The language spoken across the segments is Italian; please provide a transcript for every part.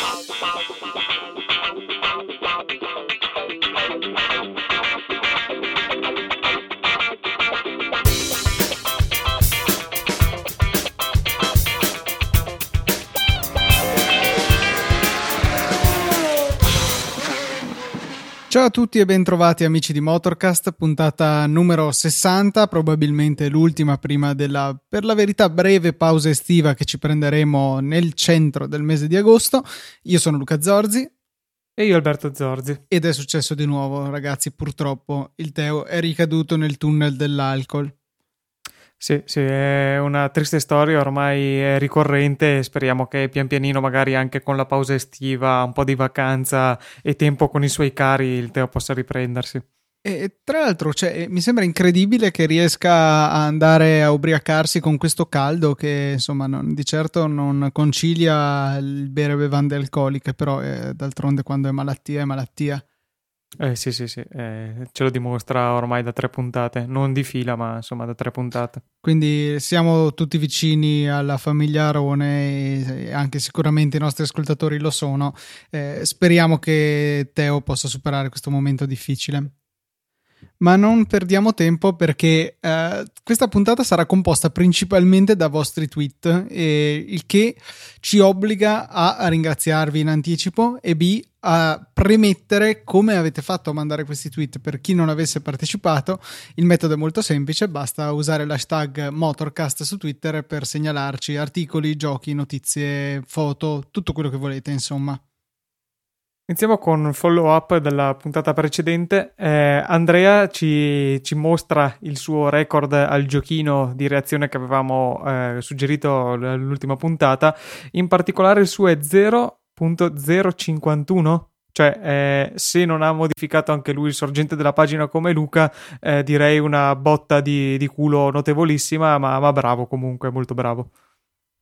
pau, pau, pau. Ciao a tutti e bentrovati amici di Motorcast, puntata numero 60, probabilmente l'ultima prima della, per la verità, breve pausa estiva che ci prenderemo nel centro del mese di agosto. Io sono Luca Zorzi. E io Alberto Zorzi. Ed è successo di nuovo, ragazzi, purtroppo il Teo è ricaduto nel tunnel dell'alcol. Sì, sì, è una triste storia, ormai è ricorrente, speriamo che pian pianino, magari anche con la pausa estiva, un po' di vacanza e tempo con i suoi cari, il Teo possa riprendersi. E tra l'altro, cioè, mi sembra incredibile che riesca a andare a ubriacarsi con questo caldo che, insomma, non, di certo non concilia il bere bevande alcoliche, però eh, d'altronde quando è malattia è malattia. Eh sì, sì, sì, eh, ce lo dimostra ormai da tre puntate, non di fila, ma insomma da tre puntate. Quindi siamo tutti vicini alla famiglia Arone e anche sicuramente i nostri ascoltatori lo sono. Eh, speriamo che Teo possa superare questo momento difficile ma non perdiamo tempo perché eh, questa puntata sarà composta principalmente da vostri tweet, e il che ci obbliga a ringraziarvi in anticipo e B a premettere come avete fatto a mandare questi tweet. Per chi non avesse partecipato, il metodo è molto semplice, basta usare l'hashtag Motorcast su Twitter per segnalarci articoli, giochi, notizie, foto, tutto quello che volete, insomma. Iniziamo con un follow up della puntata precedente. Eh, Andrea ci, ci, mostra il suo record al giochino di reazione che avevamo eh, suggerito l'ultima puntata. In particolare il suo è 0.051. Cioè, eh, se non ha modificato anche lui il sorgente della pagina come Luca, eh, direi una botta di, di culo notevolissima, ma, ma bravo comunque, molto bravo.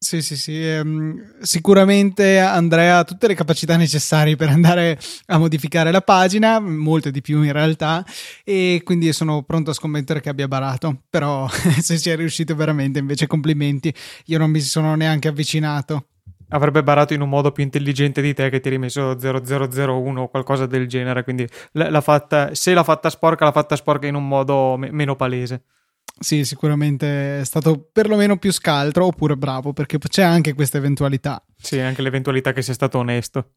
Sì, sì, sì. Um, sicuramente Andrea ha tutte le capacità necessarie per andare a modificare la pagina, molte di più in realtà, e quindi sono pronto a scommettere che abbia barato. Però se ci è riuscito veramente, invece complimenti. Io non mi sono neanche avvicinato. Avrebbe barato in un modo più intelligente di te che ti hai rimesso 0001 o qualcosa del genere, quindi l'ha fatta, se l'ha fatta sporca, l'ha fatta sporca in un modo me- meno palese. Sì, sicuramente è stato perlomeno più scaltro oppure bravo, perché c'è anche questa eventualità. Sì, anche l'eventualità che sia stato onesto.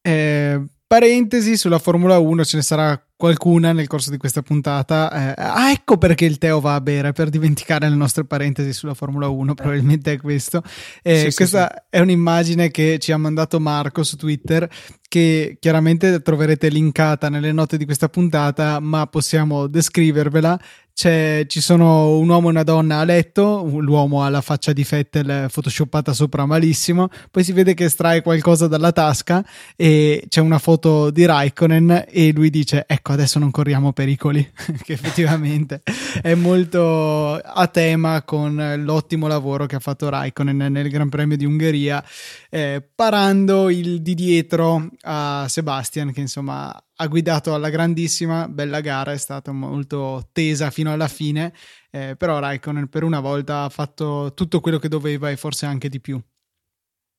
Eh, parentesi sulla Formula 1, ce ne sarà qualcuna nel corso di questa puntata. Eh, ah, ecco perché il Teo va a bere per dimenticare le nostre parentesi sulla Formula 1. Probabilmente è questo. Eh, sì, questa sì, è un'immagine che ci ha mandato Marco su Twitter, che chiaramente troverete linkata nelle note di questa puntata, ma possiamo descrivervela. C'è, ci sono un uomo e una donna a letto, l'uomo ha la faccia di Fettel photoshoppata sopra malissimo, poi si vede che estrae qualcosa dalla tasca e c'è una foto di Raikkonen e lui dice ecco adesso non corriamo pericoli, che effettivamente è molto a tema con l'ottimo lavoro che ha fatto Raikkonen nel Gran Premio di Ungheria, eh, parando il di dietro a Sebastian che insomma ha guidato alla grandissima, bella gara, è stata molto tesa fino alla fine, eh, però Raikkonen per una volta ha fatto tutto quello che doveva e forse anche di più.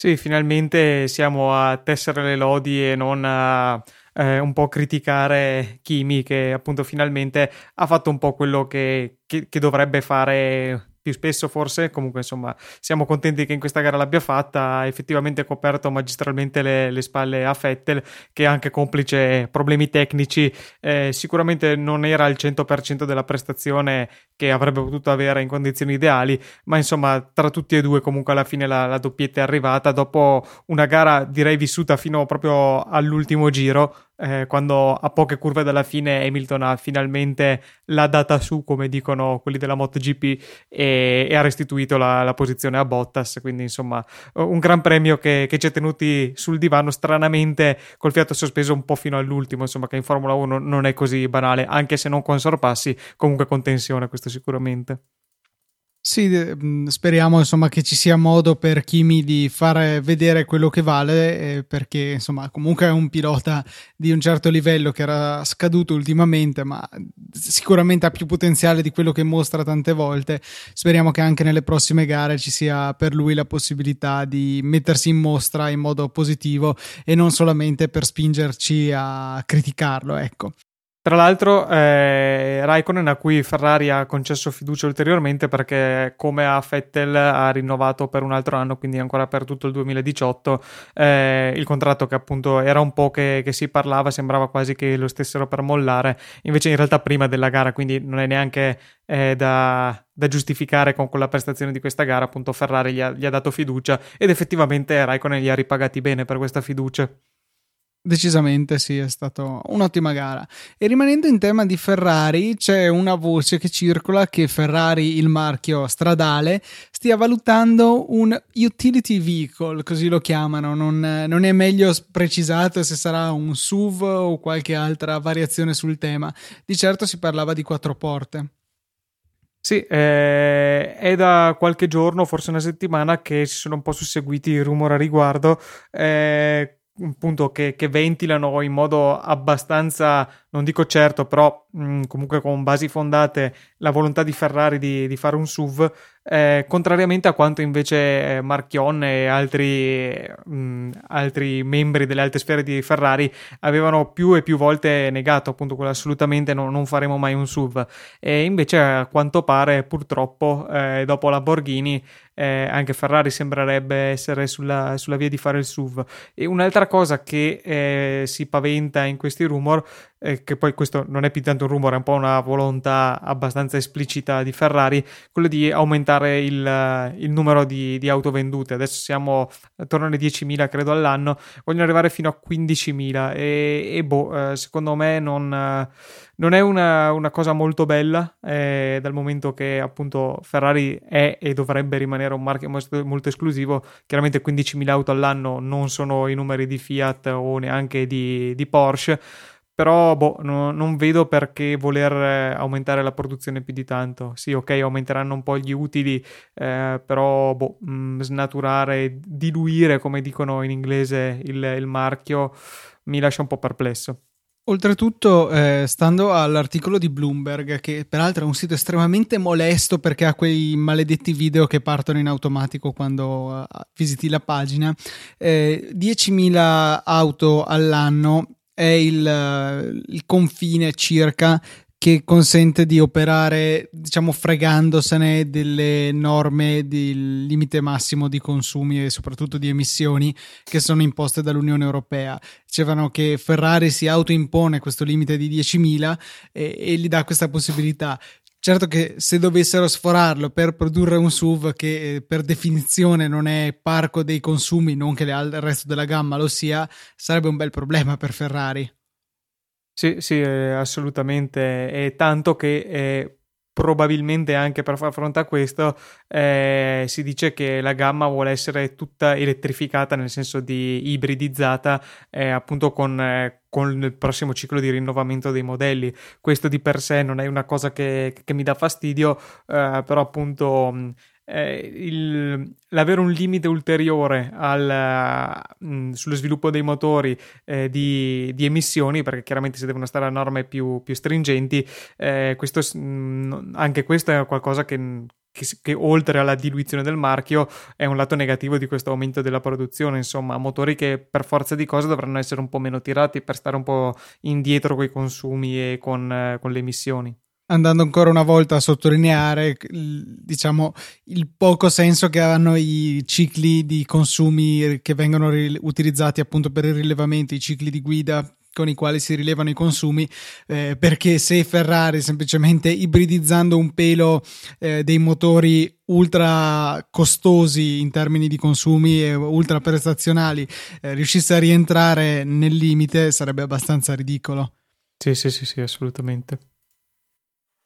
Sì, finalmente siamo a tessere le lodi e non a eh, un po' criticare Kimi che appunto finalmente ha fatto un po' quello che, che, che dovrebbe fare più spesso forse, comunque insomma siamo contenti che in questa gara l'abbia fatta, ha effettivamente coperto magistralmente le, le spalle a Fettel che anche complice problemi tecnici eh, sicuramente non era al 100% della prestazione che avrebbe potuto avere in condizioni ideali, ma insomma tra tutti e due comunque alla fine la, la doppietta è arrivata. Dopo una gara direi vissuta fino proprio all'ultimo giro eh, quando a poche curve dalla fine Hamilton ha finalmente la data su, come dicono quelli della MotoGP, e, e ha restituito la, la, posizione a Bottas. Quindi, insomma, un gran premio che, che, ci ha tenuti sul divano stranamente col fiato sospeso un po' fino all'ultimo. Insomma, che in Formula 1 non è così banale, anche se non con sorpassi, comunque con tensione, questo sicuramente. Sì, mm, speriamo insomma che ci sia modo per Kimi di far vedere quello che vale, eh, perché insomma comunque è un pilota di un certo livello che era scaduto ultimamente, ma sicuramente ha più potenziale di quello che mostra tante volte. Speriamo che anche nelle prossime gare ci sia per lui la possibilità di mettersi in mostra in modo positivo e non solamente per spingerci a criticarlo, ecco. Tra l'altro, eh, Raikkonen a cui Ferrari ha concesso fiducia ulteriormente perché, come a Fettel, ha rinnovato per un altro anno, quindi ancora per tutto il 2018. Eh, il contratto che appunto era un po' che, che, si parlava, sembrava quasi che lo stessero per mollare, invece in realtà prima della gara, quindi non è neanche eh, da, da, giustificare con quella prestazione di questa gara. Appunto, Ferrari gli ha, gli ha dato fiducia ed effettivamente Raikkonen li ha ripagati bene per questa fiducia. Decisamente sì, è stata un'ottima gara. E rimanendo in tema di Ferrari, c'è una voce che circola che Ferrari, il marchio stradale, stia valutando un utility vehicle, così lo chiamano. Non, non è meglio precisato se sarà un SUV o qualche altra variazione sul tema. Di certo si parlava di quattro porte. Sì, eh, è da qualche giorno, forse una settimana, che si sono un po' susseguiti i rumori a riguardo. Eh, appunto che, che, ventilano in modo abbastanza, non dico certo, però mh, comunque con basi fondate la volontà di Ferrari di, di fare un SUV eh, contrariamente a quanto invece eh, Marchion e altri, mh, altri, membri delle alte sfere di Ferrari avevano più e più volte negato appunto quello assolutamente no, non faremo mai un SUV. E invece a quanto pare purtroppo eh, dopo Lamborghini eh, anche Ferrari sembrerebbe essere sulla, sulla, via di fare il SUV. E un'altra cosa che eh, si paventa in questi rumor eh, che poi questo non è più tanto un rumore, è un po' una volontà abbastanza esplicita di Ferrari, quello di aumentare il, il numero di, di, auto vendute. Adesso siamo attorno alle 10.000 credo all'anno, vogliono arrivare fino a 15.000 e, e boh, eh, secondo me non, non è una, una, cosa molto bella eh, dal momento che appunto Ferrari è e dovrebbe rimanere un marchio molto, molto esclusivo. Chiaramente 15.000 auto all'anno non sono i numeri di Fiat o neanche di, di Porsche però boh, no, non vedo perché voler eh, aumentare la produzione più di tanto. Sì, ok, aumenteranno un po' gli utili, eh, però boh, mh, mm, snaturare, diluire, come dicono in inglese, il, il marchio mi lascia un po' perplesso. Oltretutto, eh, stando all'articolo di Bloomberg, che peraltro è un sito estremamente molesto perché ha quei maledetti video che partono in automatico quando uh, visiti la pagina, eh, 10.000 auto all'anno è il, eh, il confine circa che consente di operare, diciamo, fregandosene delle norme di limite massimo di consumi e soprattutto di emissioni che sono imposte dall'Unione Europea. Dicevano che Ferrari si autoimpone questo limite di 10.000 e, e gli dà questa possibilità. Certo che se dovessero sforarlo per produrre un SUV che eh, per definizione non è parco dei consumi, non che il resto della gamma lo sia, sarebbe un bel problema per Ferrari. Sì, sì, eh, assolutamente. E tanto che eh, probabilmente anche per far fronte a questo eh, si dice che la gamma vuole essere tutta elettrificata, nel senso di ibridizzata, eh, appunto con, eh, con, il prossimo ciclo di rinnovamento dei modelli. Questo di per sé non è una cosa che, che mi dà fastidio, eh, però appunto eh, il, l'avere un limite ulteriore al, mh, mm, sullo sviluppo dei motori eh, di, di, emissioni, perché chiaramente si devono stare a norme più, più stringenti, eh, questo, mh, mm, anche questo è qualcosa che, che, che, oltre alla diluizione del marchio è un lato negativo di questo aumento della produzione, insomma, motori che per forza di cose dovranno essere un po' meno tirati per stare un po' indietro con i consumi e con, eh, con le emissioni andando ancora una volta a sottolineare diciamo il poco senso che hanno i cicli di consumi che vengono ri- utilizzati appunto per il rilevamento, i cicli di guida con i quali si rilevano i consumi eh, perché se Ferrari semplicemente ibridizzando un pelo eh, dei motori ultra costosi in termini di consumi e ultra prestazionali eh, riuscisse a rientrare nel limite sarebbe abbastanza ridicolo. Sì sì sì sì assolutamente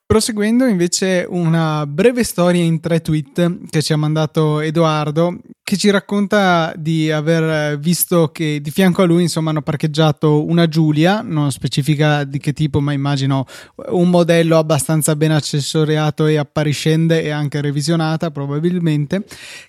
Proseguendo invece una breve storia in tre tweet che ci ha mandato Edoardo che ci racconta di aver visto che di fianco a lui insomma hanno parcheggiato una Giulia, non specifica di che tipo ma immagino un modello abbastanza ben accessoriato e appariscente e anche revisionata probabilmente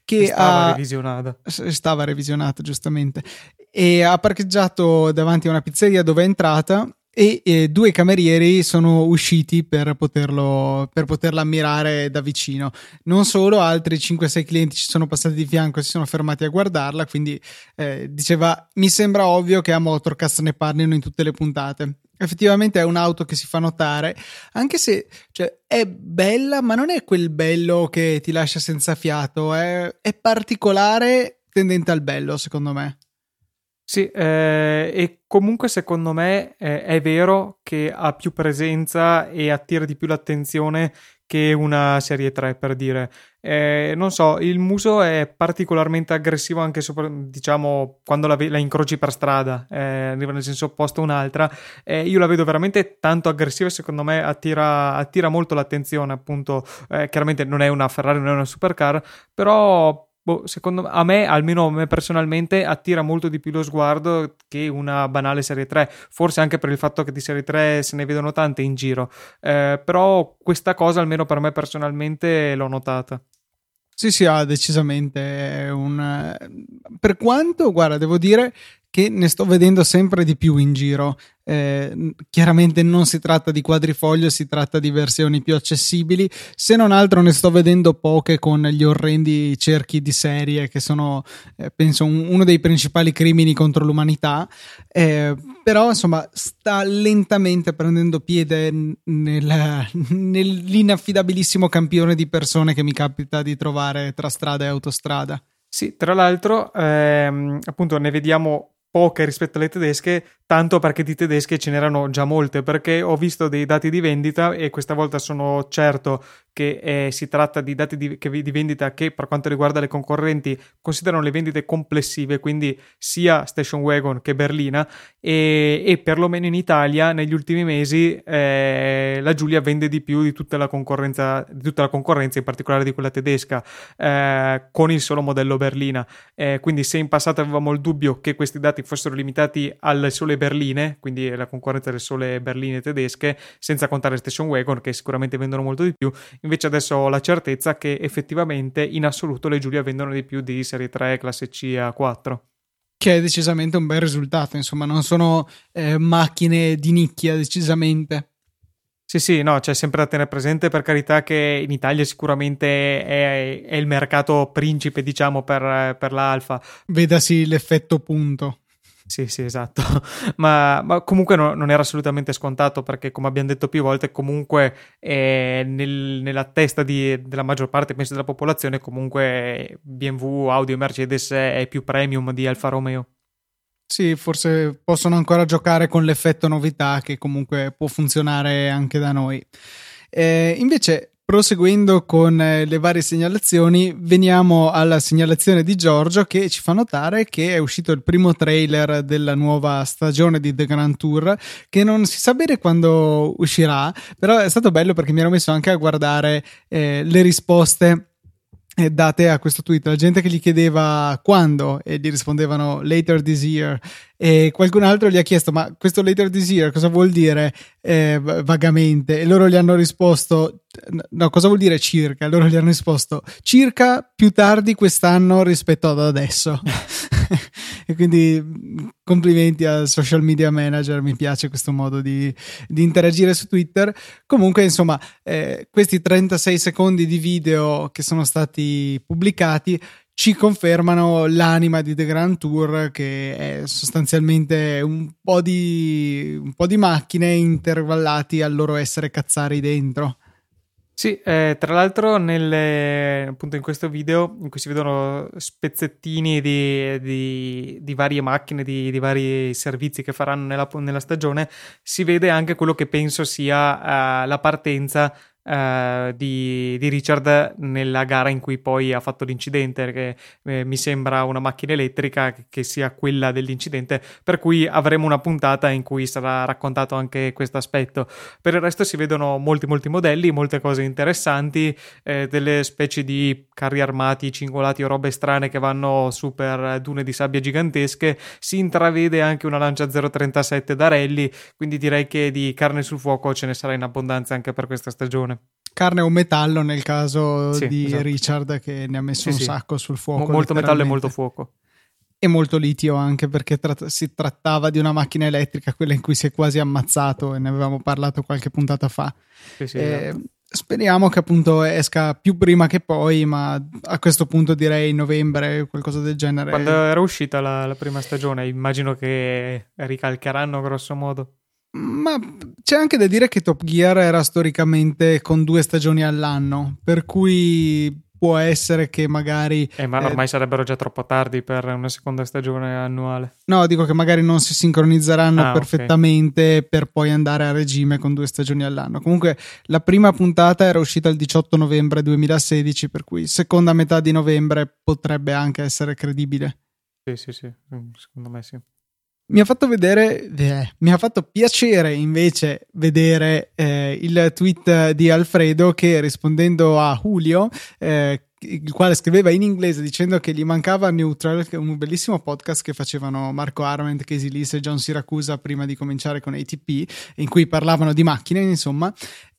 che stava ha... revisionata. Stava revisionata giustamente. E ha parcheggiato davanti a una pizzeria dove è entrata e eh, due camerieri sono usciti per, poterlo, per poterla ammirare da vicino. Non solo, altri 5-6 clienti ci sono passati di fianco e si sono fermati a guardarla, quindi eh, diceva mi sembra ovvio che a Motorcast ne parlino in tutte le puntate. Effettivamente è un'auto che si fa notare, anche se cioè, è bella, ma non è quel bello che ti lascia senza fiato, è, è particolare tendente al bello, secondo me. Sì, eh, e comunque secondo me eh, è vero che ha più presenza e attira di più l'attenzione che una serie 3 per dire. Eh, non so, il muso è particolarmente aggressivo anche sopra, diciamo quando la, la incroci per strada, eh, arriva nel senso opposto a un'altra. Eh, io la vedo veramente tanto aggressiva e secondo me attira, attira molto l'attenzione. Appunto, eh, chiaramente non è una Ferrari, non è una supercar, però boh, secondo a me, almeno a me personalmente, attira molto di più lo sguardo che una banale serie 3. Forse anche per il fatto che di serie 3 se ne vedono tante in giro. Eh, però questa cosa, almeno per me personalmente, l'ho notata. Sì, sì, ha decisamente un... Per quanto, guarda, devo dire che ne sto vedendo sempre di più in giro. Eh, chiaramente non si tratta di quadrifoglio, si tratta di versioni più accessibili. Se non altro, ne sto vedendo poche con gli orrendi cerchi di serie, che sono, eh, penso, un, uno dei principali crimini contro l'umanità. Eh, però, insomma, sta lentamente prendendo piede nel, nell'inaffidabilissimo campione di persone che mi capita di trovare tra strada e autostrada. Sì, tra l'altro, ehm, appunto, ne vediamo poche rispetto alle tedesche, tanto perché di tedesche ce n'erano già molte, perché ho visto dei dati di vendita e questa volta sono certo che eh, si tratta di dati di, che, di, vendita che per quanto riguarda le concorrenti considerano le vendite complessive, quindi sia Station Wagon che Berlina e, e perlomeno in Italia negli ultimi mesi eh, la Giulia vende di più di tutta la concorrenza, tutta la concorrenza in particolare di quella tedesca eh, con il solo modello Berlina. Eh, quindi se in passato avevamo il dubbio che questi dati fossero limitati alle sole berline, quindi la concorrenza delle sole berline tedesche, senza contare Station Wagon che sicuramente vendono molto di più, invece adesso ho la certezza che effettivamente in assoluto le Giulia vendono di più di serie 3, classe C a 4 che è decisamente un bel risultato, insomma, non sono eh, macchine di nicchia, decisamente. Sì, sì, no, c'è sempre da tenere presente per carità che in Italia sicuramente è, è il mercato principe, diciamo, per, per l'Alfa. Vedasi l'effetto punto. Sì, sì, esatto. ma, ma, comunque no, non era assolutamente scontato perché, come abbiamo detto più volte, comunque eh, nel, nella testa di, della maggior parte, penso, della popolazione, comunque BMW, Audi e Mercedes è più premium di Alfa Romeo. Sì, forse possono ancora giocare con l'effetto novità che comunque può funzionare anche da noi. Eh, invece Proseguendo con eh, le varie segnalazioni, veniamo alla segnalazione di Giorgio che ci fa notare che è uscito il primo trailer della nuova stagione di The Grand Tour, che non si sa bene quando uscirà, però è stato bello perché mi ero messo anche a guardare eh, le risposte eh, date a questo tweet, la gente che gli chiedeva quando e gli rispondevano later this year e qualcun altro gli ha chiesto ma questo later this year cosa vuol dire? Eh, vagamente. E loro gli hanno risposto no cosa vuol dire circa? Loro gli hanno risposto circa più tardi quest'anno rispetto ad adesso. E quindi complimenti al social media manager mi piace questo modo di, di interagire su Twitter. Comunque insomma eh, questi 36 secondi di video che sono stati pubblicati ci confermano l'anima di The Grand Tour che è sostanzialmente un po' di, un po di macchine intervallati al loro essere cazzari dentro. Sì, eh, tra l'altro nelle, appunto in questo video in cui si vedono spezzettini di, di, di varie macchine, di, di, vari servizi che faranno nella, nella, stagione, si vede anche quello che penso sia uh, la partenza uh, di, di, Richard nella gara in cui poi ha fatto l'incidente, che eh, mi sembra una macchina elettrica che, sia quella dell'incidente, per cui avremo una puntata in cui sarà raccontato anche questo aspetto. Per il resto si vedono molti molti modelli, molte cose interessanti, eh, delle specie di carri armati, cingolati o robe strane che vanno su per dune di sabbia gigantesche, si intravede anche una lancia 037 da rally, quindi direi che di carne sul fuoco ce ne sarà in abbondanza anche per questa stagione carne o metallo nel caso sì, di esatto. Richard che ne ha messo sì, un sacco sul fuoco. molto metallo e molto fuoco. E molto litio anche perché tra- si trattava di una macchina elettrica, quella in cui si è quasi ammazzato e ne avevamo parlato qualche puntata fa. Sì, sì, eh, esatto. Speriamo che appunto esca più prima che poi, ma a questo punto direi novembre, qualcosa del genere. Quando era uscita la, la prima stagione, immagino che ricalcheranno grosso modo. Ma c'è anche da dire che Top Gear era storicamente con due stagioni all'anno, per cui può essere che magari... Eh, ma ormai eh, sarebbero già troppo tardi per una seconda stagione annuale. No, dico che magari non si sincronizzeranno ah, perfettamente okay. per poi andare a regime con due stagioni all'anno. Comunque la prima puntata era uscita il 18 novembre 2016, per cui seconda metà di novembre potrebbe anche essere credibile. Sì, sì, sì, mm, secondo me sì. Mi ha fatto vedere, eh, mi ha fatto piacere invece vedere eh, il tweet di Alfredo che rispondendo a Julio, eh, il quale scriveva in inglese dicendo che gli mancava Neutral, che è un bellissimo podcast che facevano Marco Arment, Casey Lees e John Siracusa prima di cominciare con ATP, in cui parlavano di macchine, insomma,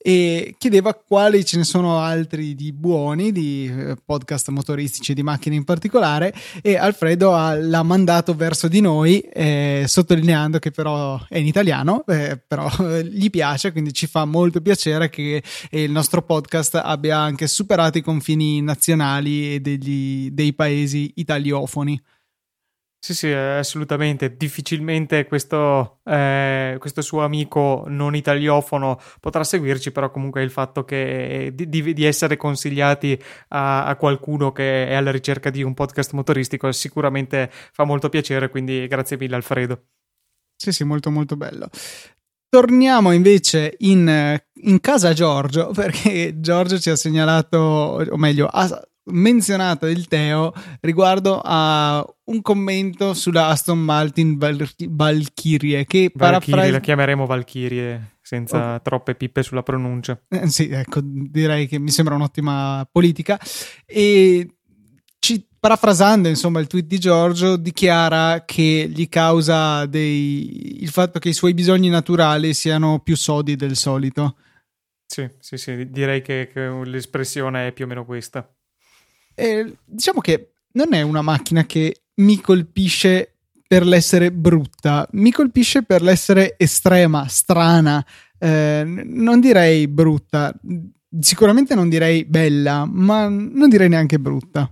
e chiedeva quali ce ne sono altri di buoni, di eh, podcast motoristici di macchine in particolare e Alfredo ha, l'ha mandato verso di noi eh, sottolineando che però è in italiano, eh, però gli piace, quindi ci fa molto piacere che il nostro podcast abbia anche superato i confini nazionali e degli, dei paesi italiofoni. Sì, sì, assolutamente. Difficilmente questo, eh, questo, suo amico non italiofono potrà seguirci, però comunque il fatto che di, di essere consigliati a, a, qualcuno che è alla ricerca di un podcast motoristico sicuramente fa molto piacere, quindi grazie mille Alfredo. Sì, sì, molto molto bello. Torniamo invece in, in casa Giorgio, perché Giorgio ci ha segnalato, o meglio, ha menzionato il Teo riguardo a un commento sulla Aston Martin Val- Valkyrie che parafrasi... la chiameremo Valkyrie senza oh. troppe pippe sulla pronuncia. Eh, sì ecco direi che mi sembra un'ottima politica. E ci, parafrasando insomma il tweet di Giorgio dichiara che gli causa dei... il fatto che i suoi bisogni naturali siano più sodi del solito. Sì sì sì direi che, che l'espressione è più o meno questa eh, diciamo che non è una macchina che mi colpisce per l'essere brutta, mi colpisce per l'essere estrema, strana. Eh, non direi brutta, sicuramente non direi bella, ma non direi neanche brutta.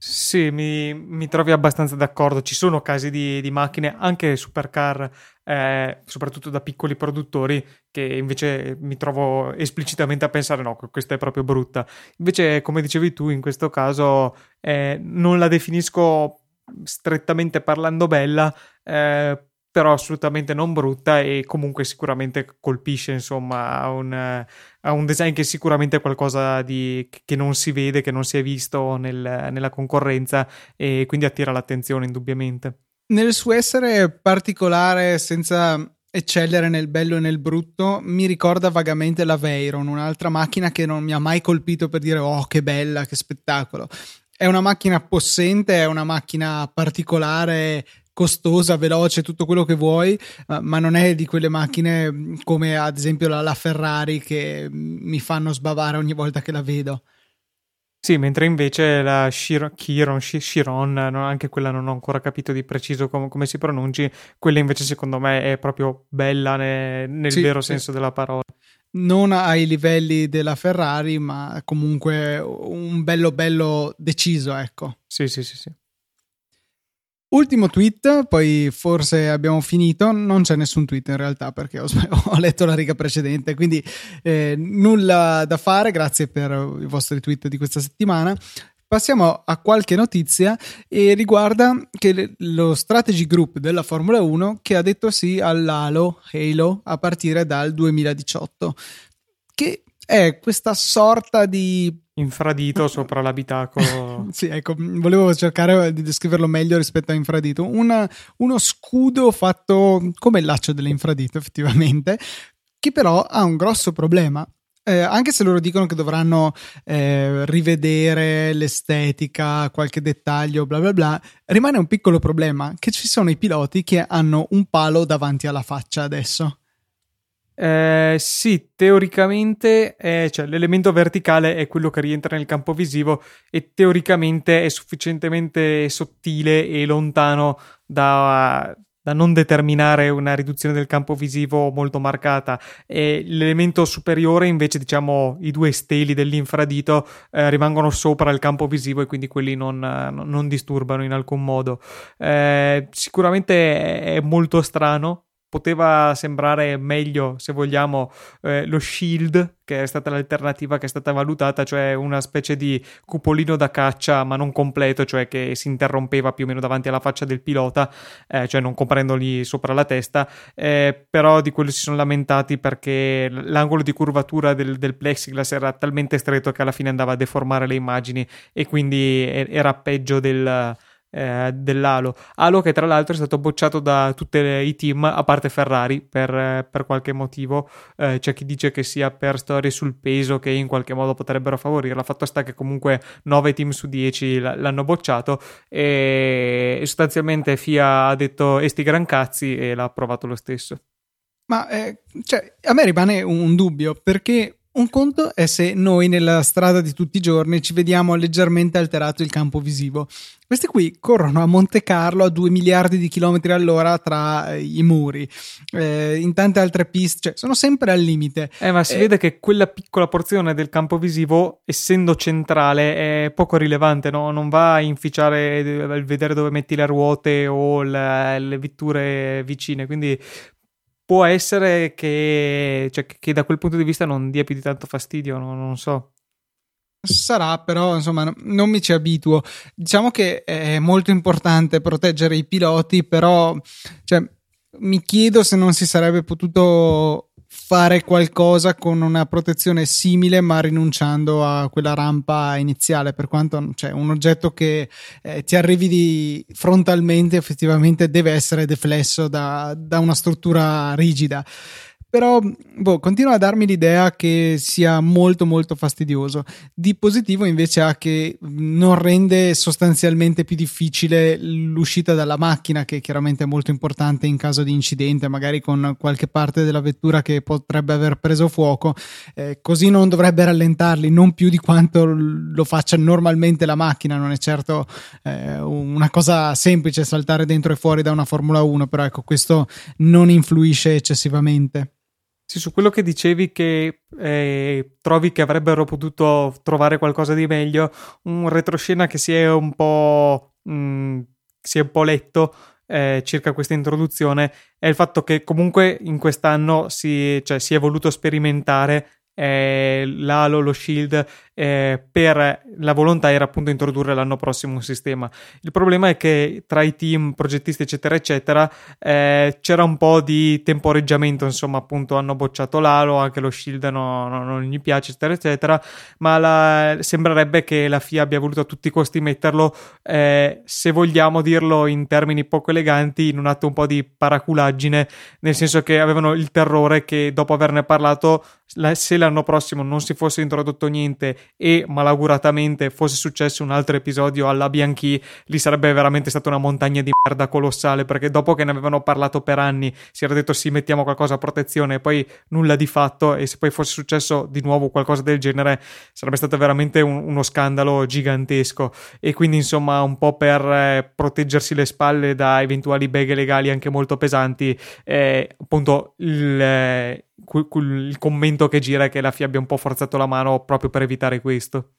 Sì, mi, mi, trovi abbastanza d'accordo. Ci sono casi di, di macchine, anche supercar, eh, soprattutto da piccoli produttori, che invece mi trovo esplicitamente a pensare: no, questa è proprio brutta. Invece, come dicevi tu, in questo caso eh, non la definisco strettamente parlando bella, eh, però assolutamente non brutta e comunque sicuramente colpisce insomma a un, a un design che sicuramente è qualcosa di, che non si vede, che non si è visto nel, nella concorrenza e quindi attira l'attenzione indubbiamente. Nel suo essere particolare senza eccellere nel bello e nel brutto mi ricorda vagamente la Veyron, un'altra macchina che non mi ha mai colpito per dire oh che bella, che spettacolo. È una macchina possente, è una macchina particolare costosa, veloce, tutto quello che vuoi, ma non è di quelle macchine mm, come ad esempio la, la Ferrari che mm, mi fanno sbavare ogni volta che la vedo. Sì, mentre invece la Chiron, Chiron, Chiron anche quella non ho ancora capito di preciso com- come si pronunci, quella invece secondo me è proprio bella ne- nel sì, vero sì. senso della parola. Non ai livelli della Ferrari, ma comunque un bello bello deciso, ecco. Sì, sì, sì, sì. Ultimo tweet, poi forse abbiamo finito, non c'è nessun tweet in realtà perché ho, ho letto la riga precedente, quindi eh, nulla da fare, grazie per i vostri tweet di questa settimana. Passiamo a qualche notizia e riguarda lo strategy group della Formula 1 che ha detto sì all'Halo Halo a partire dal 2018, che è questa sorta di infradito sopra l'abitacolo. sì, ecco, volevo cercare di descriverlo meglio rispetto a infradito. Una, uno scudo fatto come il laccio dell'infradito, effettivamente, che però ha un grosso problema. Eh, anche se loro dicono che dovranno eh, rivedere l'estetica, qualche dettaglio, bla bla bla, rimane un piccolo problema che ci sono i piloti che hanno un palo davanti alla faccia adesso. Eh, sì, teoricamente eh, cioè, l'elemento verticale è quello che rientra nel campo visivo e teoricamente è sufficientemente sottile e lontano da, da non determinare una riduzione del campo visivo molto marcata. E l'elemento superiore invece diciamo i due steli dell'infradito eh, rimangono sopra il campo visivo e quindi quelli non, non disturbano in alcun modo. Eh, sicuramente è molto strano poteva sembrare meglio, se vogliamo, eh, lo shield, che è stata l'alternativa che è stata valutata, cioè una specie di cupolino da caccia, ma non completo, cioè che si interrompeva più o meno davanti alla faccia del pilota, eh, cioè non comprendoli sopra la testa, eh, però di quello si sono lamentati perché l'angolo di curvatura del, del plexiglass era talmente stretto che alla fine andava a deformare le immagini e quindi era peggio del eh, dell'Halo. Halo che tra l'altro è stato bocciato da tutti i team, a parte Ferrari, per, per qualche motivo. Eh, c'è chi dice che sia per storie sul peso che in qualche modo potrebbero favorirla. Fatto sta che comunque 9 team su 10 l- l'hanno bocciato e sostanzialmente FIA ha detto esti gran cazzi e l'ha approvato lo stesso. Ma eh, cioè, a me rimane un dubbio perché un conto è se noi nella strada di tutti i giorni ci vediamo leggermente alterato il campo visivo. Questi qui corrono a Monte Carlo a 2 miliardi di chilometri all'ora tra eh, i muri, eh, in tante altre piste, cioè sono sempre al limite. Eh, ma si eh, vede che quella piccola porzione del campo visivo, essendo centrale, è poco rilevante, no? non va a inficiare il vedere dove metti le ruote o le, le vetture vicine, quindi può essere che, cioè, che, da quel punto di vista non dia più di tanto fastidio, no? non so. Sarà, però insomma non mi ci abituo. Diciamo che è molto importante proteggere i piloti, però cioè, mi chiedo se non si sarebbe potuto fare qualcosa con una protezione simile ma rinunciando a quella rampa iniziale. Per quanto cioè, un oggetto che eh, ti arrivi frontalmente effettivamente deve essere deflesso da, da una struttura rigida però boh, continua a darmi l'idea che sia molto molto fastidioso. Di positivo invece ha che non rende sostanzialmente più difficile l'uscita dalla macchina, che chiaramente è molto importante in caso di incidente, magari con qualche parte della vettura che potrebbe aver preso fuoco, eh, così non dovrebbe rallentarli, non più di quanto lo faccia normalmente la macchina, non è certo eh, una cosa semplice saltare dentro e fuori da una Formula 1, però ecco, questo non influisce eccessivamente. Sì, su quello che dicevi che eh, trovi che avrebbero potuto trovare qualcosa di meglio, un retroscena che si è un po', mh, mm, si è un po letto eh, circa questa introduzione è il fatto che comunque in quest'anno si, cioè, si è voluto sperimentare eh, l'Halo, lo Shield, eh, per la volontà era appunto introdurre l'anno prossimo un sistema. Il problema è che tra i team, progettisti, eccetera, eccetera, eh, c'era un po' di temporeggiamento, insomma, appunto hanno bocciato l'Halo, anche lo Shield no, no, non gli piace, eccetera, eccetera, ma la, sembrerebbe che la FIA abbia voluto a tutti i costi metterlo, eh, se vogliamo dirlo in termini poco eleganti, in un atto un po' di paraculaggine, nel senso che avevano il terrore che dopo averne parlato se l'anno prossimo non si fosse introdotto niente e malauguratamente fosse successo un altro episodio alla Bianchi, lì sarebbe veramente stata una montagna di merda colossale perché dopo che ne avevano parlato per anni si era detto sì mettiamo qualcosa a protezione e poi nulla di fatto e se poi fosse successo di nuovo qualcosa del genere sarebbe stato veramente un, uno scandalo gigantesco. E quindi insomma un po' per eh, proteggersi le spalle da eventuali beghe legali anche molto pesanti eh, appunto il, eh, il commento che gira è che la FIA abbia un po' forzato la mano proprio per evitare questo.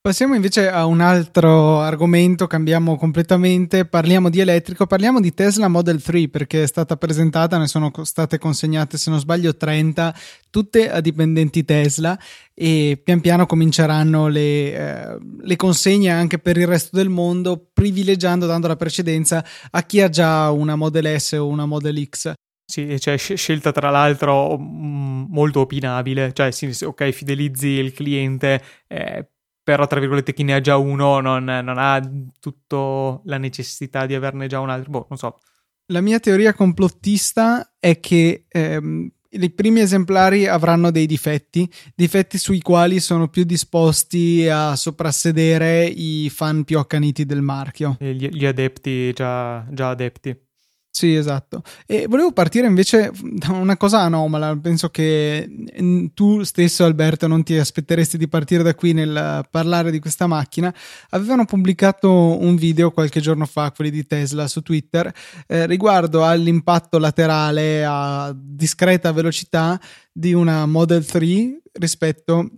Passiamo invece a un altro argomento, cambiamo completamente, parliamo di elettrico, parliamo di Tesla Model 3 perché è stata presentata, ne sono state consegnate se non sbaglio 30, tutte a dipendenti Tesla e pian piano cominceranno le, eh, le consegne anche per il resto del mondo, privilegiando, dando la precedenza a chi ha già una Model S o una Model X. Sì, cioè scelta tra l'altro mm, molto opinabile, cioè sì, ok, fidelizzi il cliente, eh, però tra virgolette chi ne ha già uno non, non ha tutta la necessità di averne già un altro, boh, non so. La mia teoria complottista è che ehm, i primi esemplari avranno dei difetti, difetti sui quali sono più disposti a soprassedere i fan più accaniti del marchio. Gli, gli adepti già, già adepti. Sì, esatto. E volevo partire invece da una cosa anomala. Penso che tu stesso, Alberto, non ti aspetteresti di partire da qui nel parlare di questa macchina. Avevano pubblicato un video qualche giorno fa, quelli di Tesla, su Twitter, eh, riguardo all'impatto laterale a discreta velocità di una Model 3 rispetto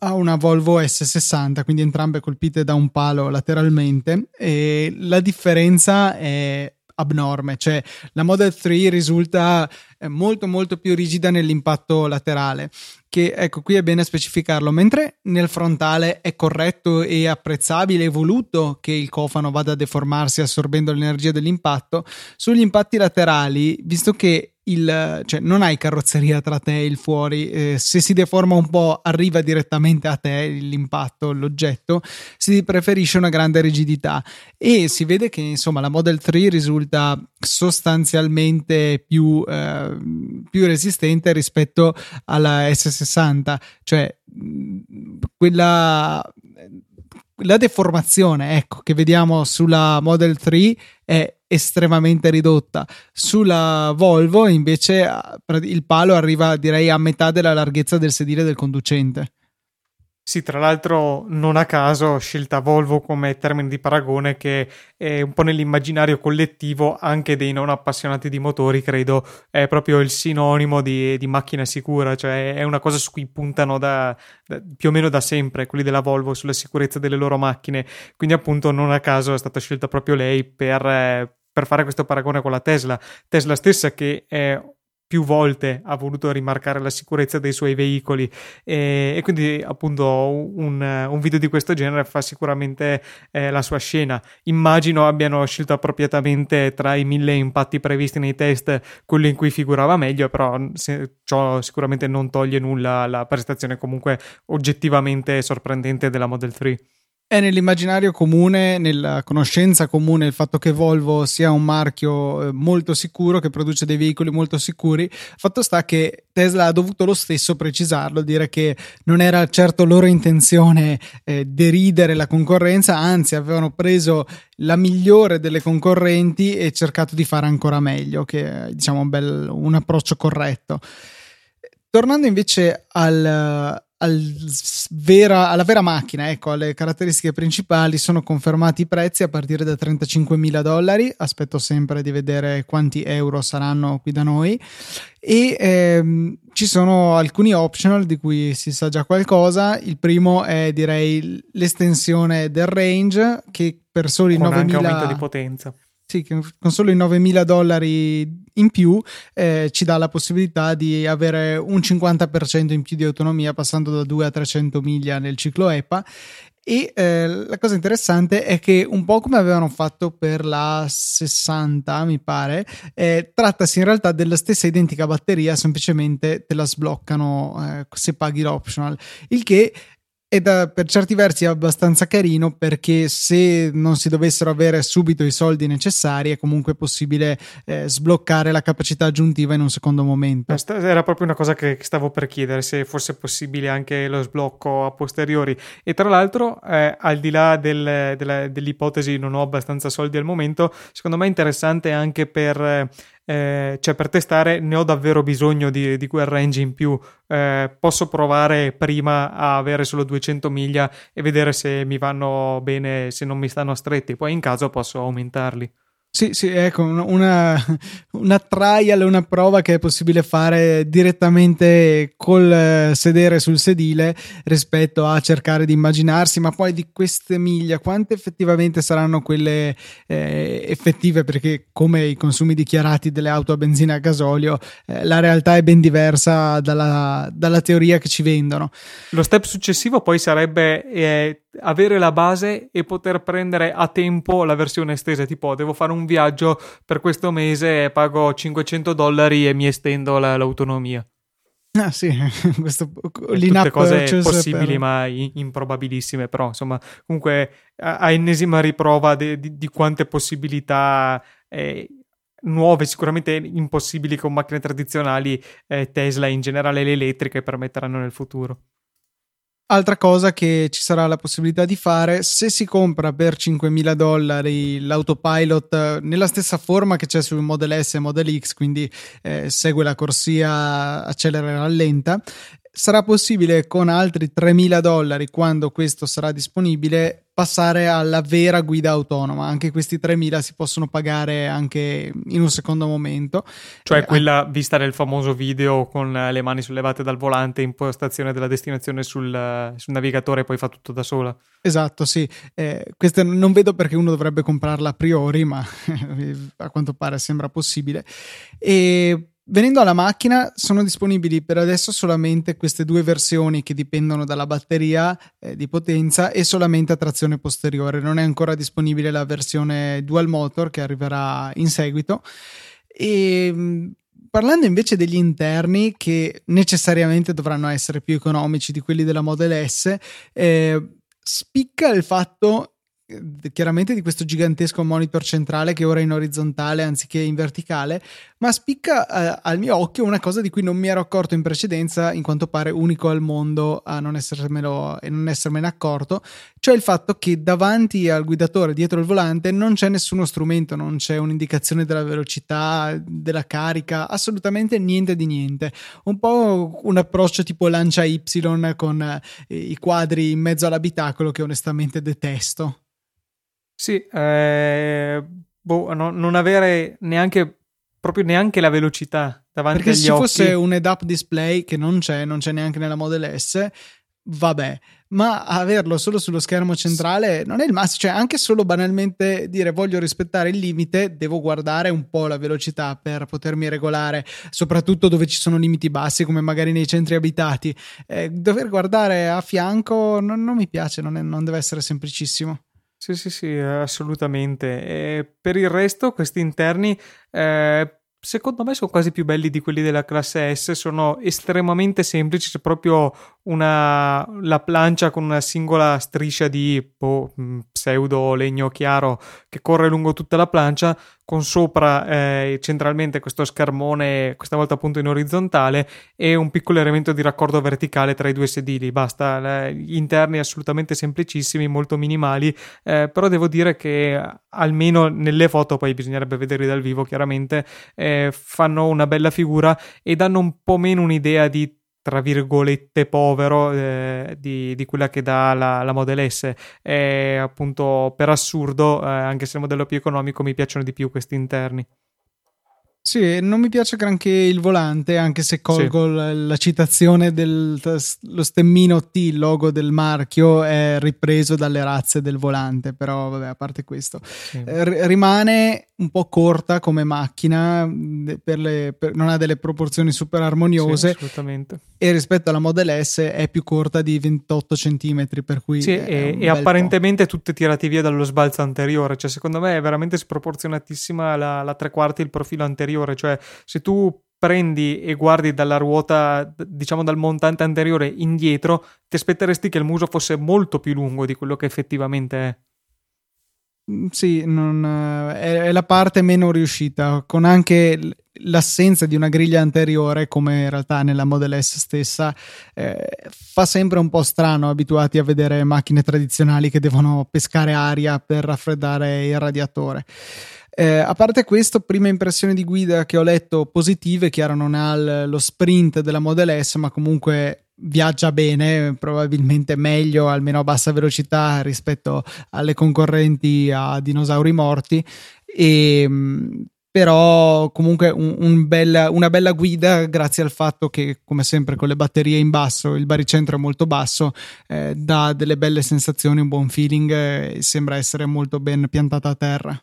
a una Volvo S60, quindi entrambe colpite da un palo lateralmente. E la differenza è abnorme, cioè la Model 3 risulta eh, molto molto più rigida nell'impatto laterale, che ecco qui è bene specificarlo, mentre nel frontale è corretto e apprezzabile e voluto che il cofano vada a deformarsi assorbendo l'energia dell'impatto, sugli impatti laterali, visto che il, cioè non hai carrozzeria tra te e il fuori, eh, se si deforma un po' arriva direttamente a te l'impatto, l'oggetto, si preferisce una grande rigidità. E si vede che insomma la Model 3 risulta sostanzialmente più, eh, più resistente rispetto alla S60, cioè quella la deformazione ecco, che vediamo sulla Model 3 è estremamente ridotta. Sulla Volvo invece il palo arriva direi a metà della larghezza del sedile del conducente. Sì, tra l'altro non a caso ho scelta Volvo come termine di paragone che è un po' nell'immaginario collettivo anche dei non appassionati di motori, credo, è proprio il sinonimo di, di macchina sicura, cioè è una cosa su cui puntano da, da, più o meno da sempre quelli della Volvo sulla sicurezza delle loro macchine, quindi appunto non a caso è stata scelta proprio lei per, per fare questo paragone con la Tesla, Tesla stessa che è più volte ha voluto rimarcare la sicurezza dei suoi veicoli. E, e quindi appunto un, un, video di questo genere fa sicuramente eh, la sua scena. Immagino abbiano scelto appropriatamente tra i mille impatti previsti nei test quello in cui figurava meglio però se, ciò sicuramente non toglie nulla alla prestazione comunque oggettivamente sorprendente della Model 3 è nell'immaginario comune, nella conoscenza comune il fatto che Volvo sia un marchio eh, molto sicuro, che produce dei veicoli molto sicuri. Fatto sta che Tesla ha dovuto lo stesso precisarlo, dire che non era certo loro intenzione eh, deridere la concorrenza, anzi avevano preso la migliore delle concorrenti e cercato di fare ancora meglio, che è diciamo un, bel, un approccio corretto. Tornando invece al, al vera, alla vera macchina, ecco, alle caratteristiche principali sono confermati i prezzi a partire da 35.000 dollari, aspetto sempre di vedere quanti euro saranno qui da noi. E ehm, ci sono alcuni optional di cui si sa già qualcosa, il primo è direi l'estensione del range che per soli 9.000 aumento di potenza sì, con solo i 9.000 dollari in più eh, ci dà la possibilità di avere un 50% in più di autonomia passando da 2 a 300 miglia nel ciclo EPA e eh, la cosa interessante è che un po' come avevano fatto per la 60 mi pare eh, trattasi in realtà della stessa identica batteria semplicemente te la sbloccano eh, se paghi l'optional. Il che ed è per certi versi è abbastanza carino perché se non si dovessero avere subito i soldi necessari è comunque possibile eh, sbloccare la capacità aggiuntiva in un secondo momento. Era proprio una cosa che stavo per chiedere se fosse possibile anche lo sblocco a posteriori e tra l'altro eh, al di là del, della, dell'ipotesi non ho abbastanza soldi al momento secondo me è interessante anche per eh, cioè per testare ne ho davvero bisogno di, di quel range in più. Eh, posso provare prima a avere solo 200 miglia e vedere se mi vanno bene, se non mi stanno stretti, poi in caso posso aumentarli. Sì, sì, ecco, una, una trial, una prova che è possibile fare direttamente col eh, sedere sul sedile rispetto a cercare di immaginarsi, ma poi di queste miglia, quante effettivamente saranno quelle eh, effettive? Perché come i consumi dichiarati delle auto a benzina e a gasolio, eh, la realtà è ben diversa dalla, dalla, teoria che ci vendono. Lo step successivo poi sarebbe eh, avere la base e poter prendere a tempo la versione estesa, tipo devo fare un viaggio per questo mese pago 500 dollari e mi estendo la, l'autonomia. Ah sì, questo tutte cose possibili per... ma improbabilissime, però insomma comunque a, ennesima riprova de, di, di, quante possibilità eh, nuove, sicuramente impossibili con macchine tradizionali, eh, Tesla e in generale le elettriche permetteranno nel futuro. Altra cosa che ci sarà la possibilità di fare, se si compra per 5.000 dollari l'autopilot eh, nella stessa forma che c'è sul Model S e Model X, quindi eh, segue la corsia, accelera e rallenta, sarà possibile con altri 3.000 dollari, quando questo sarà disponibile, passare alla vera guida autonoma. Anche questi 3.000 si possono pagare anche in un secondo momento. Cioè eh, quella vista nel famoso video con le mani sollevate dal volante, impostazione della destinazione sul, sul navigatore e poi fa tutto da sola. Esatto, sì. Eh, questa non vedo perché uno dovrebbe comprarla a priori, ma a quanto pare sembra possibile. E Venendo alla macchina, sono disponibili per adesso solamente queste due versioni che dipendono dalla batteria eh, di potenza e solamente a trazione posteriore. Non è ancora disponibile la versione dual motor che arriverà in seguito. E mm, parlando invece degli interni, che necessariamente dovranno essere più economici di quelli della Model S, eh, spicca il fatto chiaramente di questo gigantesco monitor centrale che ora è in orizzontale anziché in verticale, ma spicca eh, al mio occhio una cosa di cui non mi ero accorto in precedenza, in quanto pare unico al mondo a non essermelo e non essermene accorto, cioè il fatto che davanti al guidatore dietro il volante non c'è nessuno strumento, non c'è un'indicazione della velocità, della carica, assolutamente niente di niente. Un po' un approccio tipo lancia Y con eh, i quadri in mezzo all'abitacolo che onestamente detesto. Sì, eh, boh, no, non avere neanche proprio neanche la velocità davanti Perché agli occhi. Perché se fosse un head-up display che non c'è, non c'è neanche nella Model S, vabbè, ma averlo solo sullo schermo centrale non è il massimo, cioè anche solo banalmente dire voglio rispettare il limite, devo guardare un po' la velocità per potermi regolare, soprattutto dove ci sono limiti bassi come magari nei centri abitati. Eh, dover guardare a fianco non, non mi piace, non, è, non deve essere semplicissimo. Sì, sì, sì, assolutamente. E per il resto, questi interni, eh, secondo me, sono quasi più belli di quelli della classe S. Sono estremamente semplici. C'è proprio una, la plancia con una singola striscia di boh, pseudo legno chiaro che corre lungo tutta la plancia con sopra eh, centralmente questo schermone, questa volta appunto in orizzontale, e un piccolo elemento di raccordo verticale tra i due sedili. Basta, gli interni assolutamente semplicissimi, molto minimali, eh, però devo dire che almeno nelle foto, poi bisognerebbe vederli dal vivo chiaramente, eh, fanno una bella figura e danno un po' meno un'idea di tra virgolette povero eh, di, di, quella che dà la, la Model S. E appunto per assurdo eh, anche se il modello più economico mi piacciono di più questi interni sì, non mi piace granché il volante, anche se colgo sì. la, la, citazione dello stemmino T, il logo del marchio, è ripreso dalle razze del volante, però vabbè, a parte questo. Sì. Eh, rimane un po' corta come macchina, per le, per, non ha delle proporzioni super armoniose. Sì, assolutamente. E rispetto alla Model S è più corta di 28 cm, per cui... Sì, e, e apparentemente po'. tutte tirate via dallo sbalzo anteriore, cioè secondo me è veramente sproporzionatissima la, la tre quarti il profilo anteriore anteriore, cioè se tu prendi e guardi dalla ruota, diciamo dal montante anteriore indietro, ti aspetteresti che il muso fosse molto più lungo di quello che effettivamente è. Mm, sì, non, è, è, la parte meno riuscita, con anche l'assenza di una griglia anteriore, come in realtà nella Model S stessa, eh, fa sempre un po' strano abituati a vedere macchine tradizionali che devono pescare aria per raffreddare il radiatore. Eh, a parte questo, prime impressioni di guida che ho letto positive, chiaro non ha l- lo sprint della Model S, ma comunque viaggia bene, probabilmente meglio, almeno a bassa velocità rispetto alle concorrenti a dinosauri morti. E, ehm, però comunque un, un bella, una bella guida grazie al fatto che come sempre con le batterie in basso il baricentro è molto basso eh, dà delle belle sensazioni un buon feeling e sembra essere molto ben piantata a terra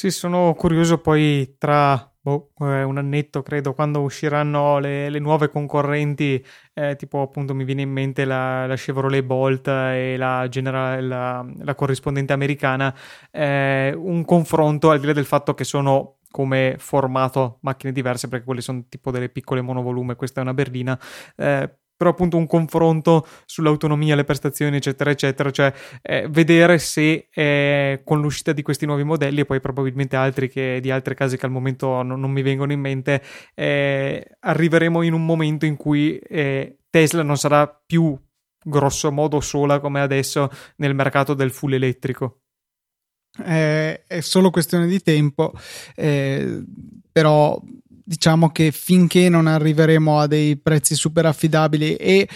sì, sono curioso poi tra boh, eh, un annetto, credo, quando usciranno le, le nuove concorrenti, eh, tipo appunto mi viene in mente la, la Chevrolet Bolt e la, General, la, la corrispondente americana, eh, un confronto al di là del fatto che sono come formato macchine diverse perché quelle sono tipo delle piccole monovolume, questa è una berlina, eh, però appunto un confronto sull'autonomia, le prestazioni, eccetera, eccetera, cioè eh, vedere se eh, con l'uscita di questi nuovi modelli e poi probabilmente altri che, di altre case che al momento non, non mi vengono in mente, eh, arriveremo in un momento in cui eh, Tesla non sarà più grosso modo sola come adesso nel mercato del full elettrico. è solo questione di tempo, eh, però diciamo che finché non arriveremo a dei prezzi super affidabili e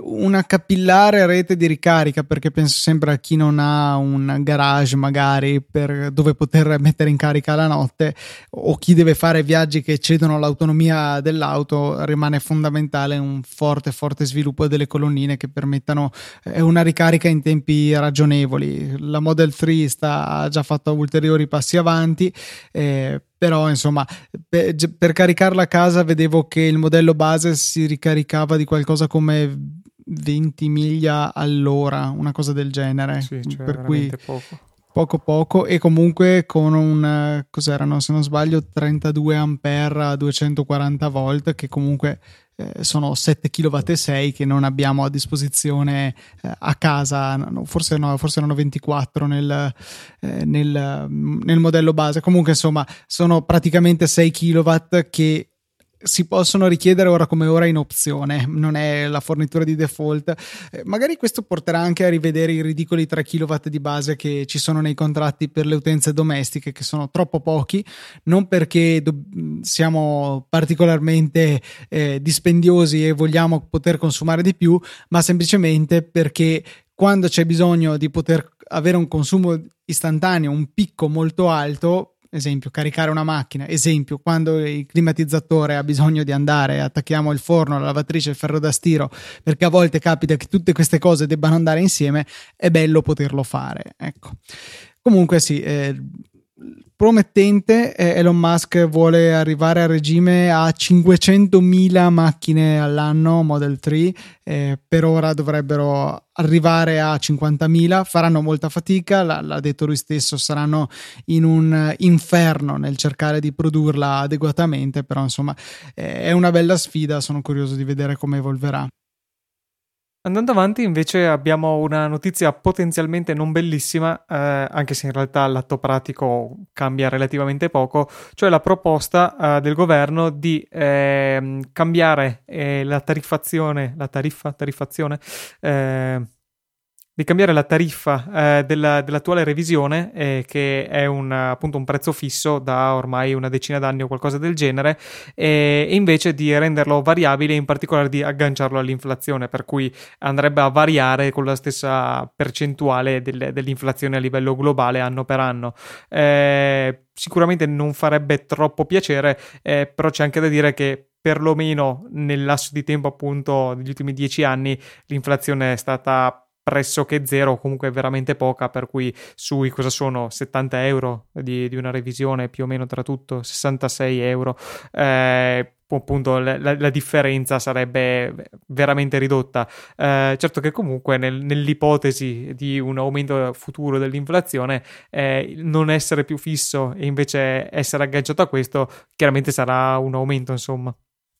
una capillare rete di ricarica, perché penso sempre a chi non ha un garage magari per dove poter mettere in carica la notte o chi deve fare viaggi che cedono l'autonomia dell'auto, rimane fondamentale un forte, forte sviluppo delle colonnine che permettano eh, una ricarica in tempi ragionevoli. La Model 3 sta, ha già fatto ulteriori passi avanti. Eh, però insomma per, caricarla a casa vedevo che il modello base si ricaricava di qualcosa come 20 miglia all'ora, una cosa del genere. Sì, cioè per cui poco. Poco poco e comunque con un cos'erano se non sbaglio 32 ampere a 240 volt che comunque eh, sono 7 kW e 6 che non abbiamo a disposizione eh, a casa, forse, no, forse erano 24 nel, eh, nel, nel modello base. Comunque, insomma, sono praticamente 6 kW che si possono richiedere ora come ora in opzione, non è la fornitura di default. Eh, magari questo porterà anche a rivedere i ridicoli 3 kW di base che ci sono nei contratti per le utenze domestiche, che sono troppo pochi, non perché do- siamo particolarmente eh, dispendiosi e vogliamo poter consumare di più, ma semplicemente perché quando c'è bisogno di poter avere un consumo istantaneo, un picco molto alto, esempio, caricare una macchina, esempio, quando il climatizzatore ha bisogno di andare, attacchiamo il forno, la lavatrice, il ferro da stiro, perché a volte capita che tutte queste cose debbano andare insieme, è bello poterlo fare. Ecco. Comunque sì, eh, promettente. Elon Musk vuole arrivare a regime a 500.000 macchine all'anno Model 3. Eh, per ora dovrebbero arrivare a 50.000. Faranno molta fatica, l'ha, l'ha detto lui stesso. Saranno in un inferno nel cercare di produrla adeguatamente. Però, insomma, eh, è una bella sfida. Sono curioso di vedere come evolverà. Andando avanti invece abbiamo una notizia potenzialmente non bellissima, eh, anche se in realtà l'atto pratico cambia relativamente poco, cioè la proposta eh, del governo di eh, cambiare la tariffazione, la tariffa, tariffazione, eh, di cambiare la tariffa eh, della, dell'attuale revisione, eh, che è un, appunto un prezzo fisso da ormai una decina d'anni o qualcosa del genere, e, invece di renderlo variabile, in particolare di agganciarlo all'inflazione, per cui andrebbe a variare con la stessa percentuale del, dell'inflazione a livello globale anno per anno. Eh, sicuramente non farebbe troppo piacere, eh, però c'è anche da dire che perlomeno nel lasso di tempo appunto degli ultimi dieci anni l'inflazione è stata pressoché zero comunque veramente poca per cui sui cosa sono 70 euro di, di una revisione più o meno tra tutto 66 euro. Eh, appunto la, la, differenza sarebbe veramente ridotta. Eh, certo che comunque nel, nell'ipotesi di un aumento futuro dell'inflazione eh, non essere più fisso e invece essere agganciato a questo chiaramente sarà un aumento insomma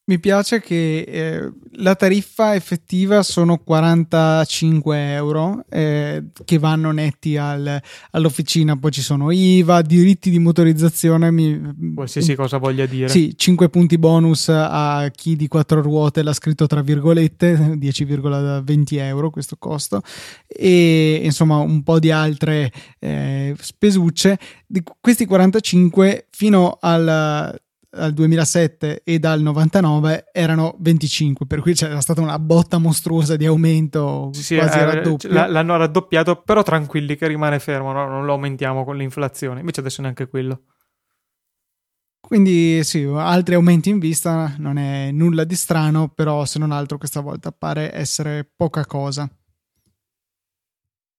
mi piace che eh, la tariffa effettiva sono 45 euro eh, che vanno netti al, all'officina, poi ci sono IVA, diritti di motorizzazione. Mi, Qualsiasi cosa voglia dire. Sì, 5 punti bonus a chi di quattro ruote l'ha scritto tra virgolette, 10,20 euro questo costo, e insomma un po' di altre eh, spesucce. Di questi 45 fino al al 2007 e dal 99 erano 25, per cui c'era stata una botta mostruosa di aumento, sì, quasi eh, raddoppio. L'hanno raddoppiato, però tranquilli che rimane fermo, no? non lo aumentiamo con l'inflazione, invece adesso neanche quello. Quindi sì, altri aumenti in vista, non è nulla di strano, però se non altro questa volta pare essere poca cosa.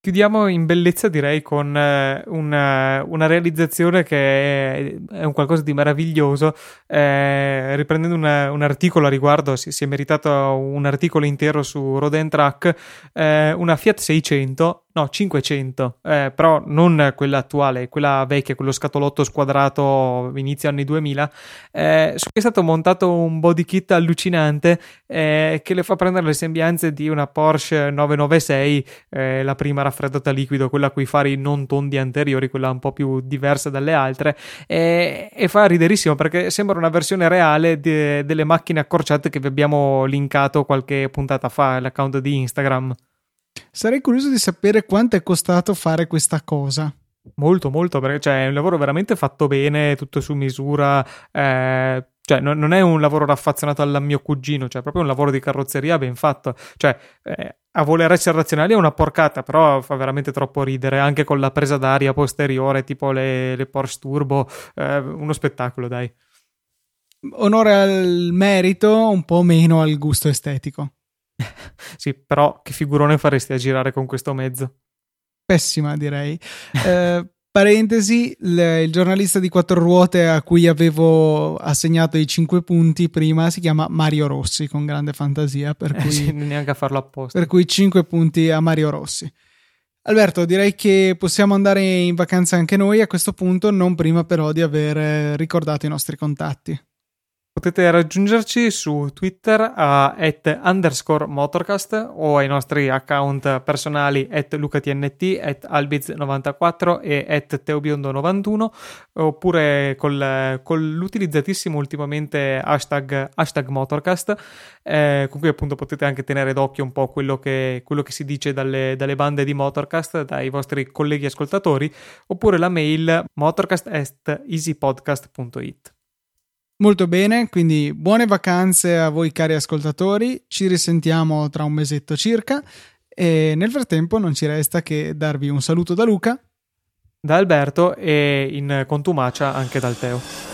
Chiudiamo in bellezza, direi, con eh, una, una, realizzazione che è, un qualcosa di meraviglioso. Eh, riprendendo una, un articolo a riguardo, si, si, è meritato un articolo intero su Road Track. Eh, una Fiat 600 No, 500, eh, però non quella attuale, quella vecchia, quello scatolotto squadrato inizio anni 2000, eh, su cui è stato montato un body kit allucinante eh, che le fa prendere le sembianze di una Porsche 996, eh, la prima raffreddata liquido, quella con i fari non tondi anteriori, quella un po' più diversa dalle altre, e fa riderissimo perché sembra una versione reale de- delle macchine accorciate che vi abbiamo linkato qualche puntata fa, l'account di Instagram. Sarei curioso di sapere quanto è costato fare questa cosa. Molto, molto, perché cioè, è un lavoro veramente fatto bene, tutto su misura. Eh, cioè, non, non, è un lavoro raffazzonato al mio cugino, cioè, è proprio un lavoro di carrozzeria ben fatto. Cioè, eh, a voler essere razionali è una porcata, però fa veramente troppo ridere, anche con la presa d'aria posteriore, tipo le, le Porsche Turbo. Eh, uno spettacolo, dai. Onore al merito, un po' meno al gusto estetico. sì, però che figurone faresti a girare con questo mezzo? Pessima, direi. eh, parentesi, il, il, giornalista di quattro ruote a cui avevo assegnato i cinque punti prima si chiama Mario Rossi, con grande fantasia, per cui... Eh sì, neanche a farlo apposta. Per cui cinque punti a Mario Rossi. Alberto, direi che possiamo andare in vacanza anche noi a questo punto, non prima però di aver ricordato i nostri contatti. Potete raggiungerci su Twitter a at underscore motorcast o ai nostri account personali at lucatnt, at albiz94 e at teobiondo91 oppure col, con l'utilizzatissimo ultimamente hashtag, hashtag motorcast eh, con cui appunto potete anche tenere d'occhio un po' quello che, quello che si dice dalle, dalle, bande di motorcast dai vostri colleghi ascoltatori oppure la mail motorcast.easypodcast.it Molto bene, quindi buone vacanze a voi cari ascoltatori, ci risentiamo tra un mesetto circa e nel frattempo non ci resta che darvi un saluto da Luca, da Alberto e in contumacia anche dal Teo.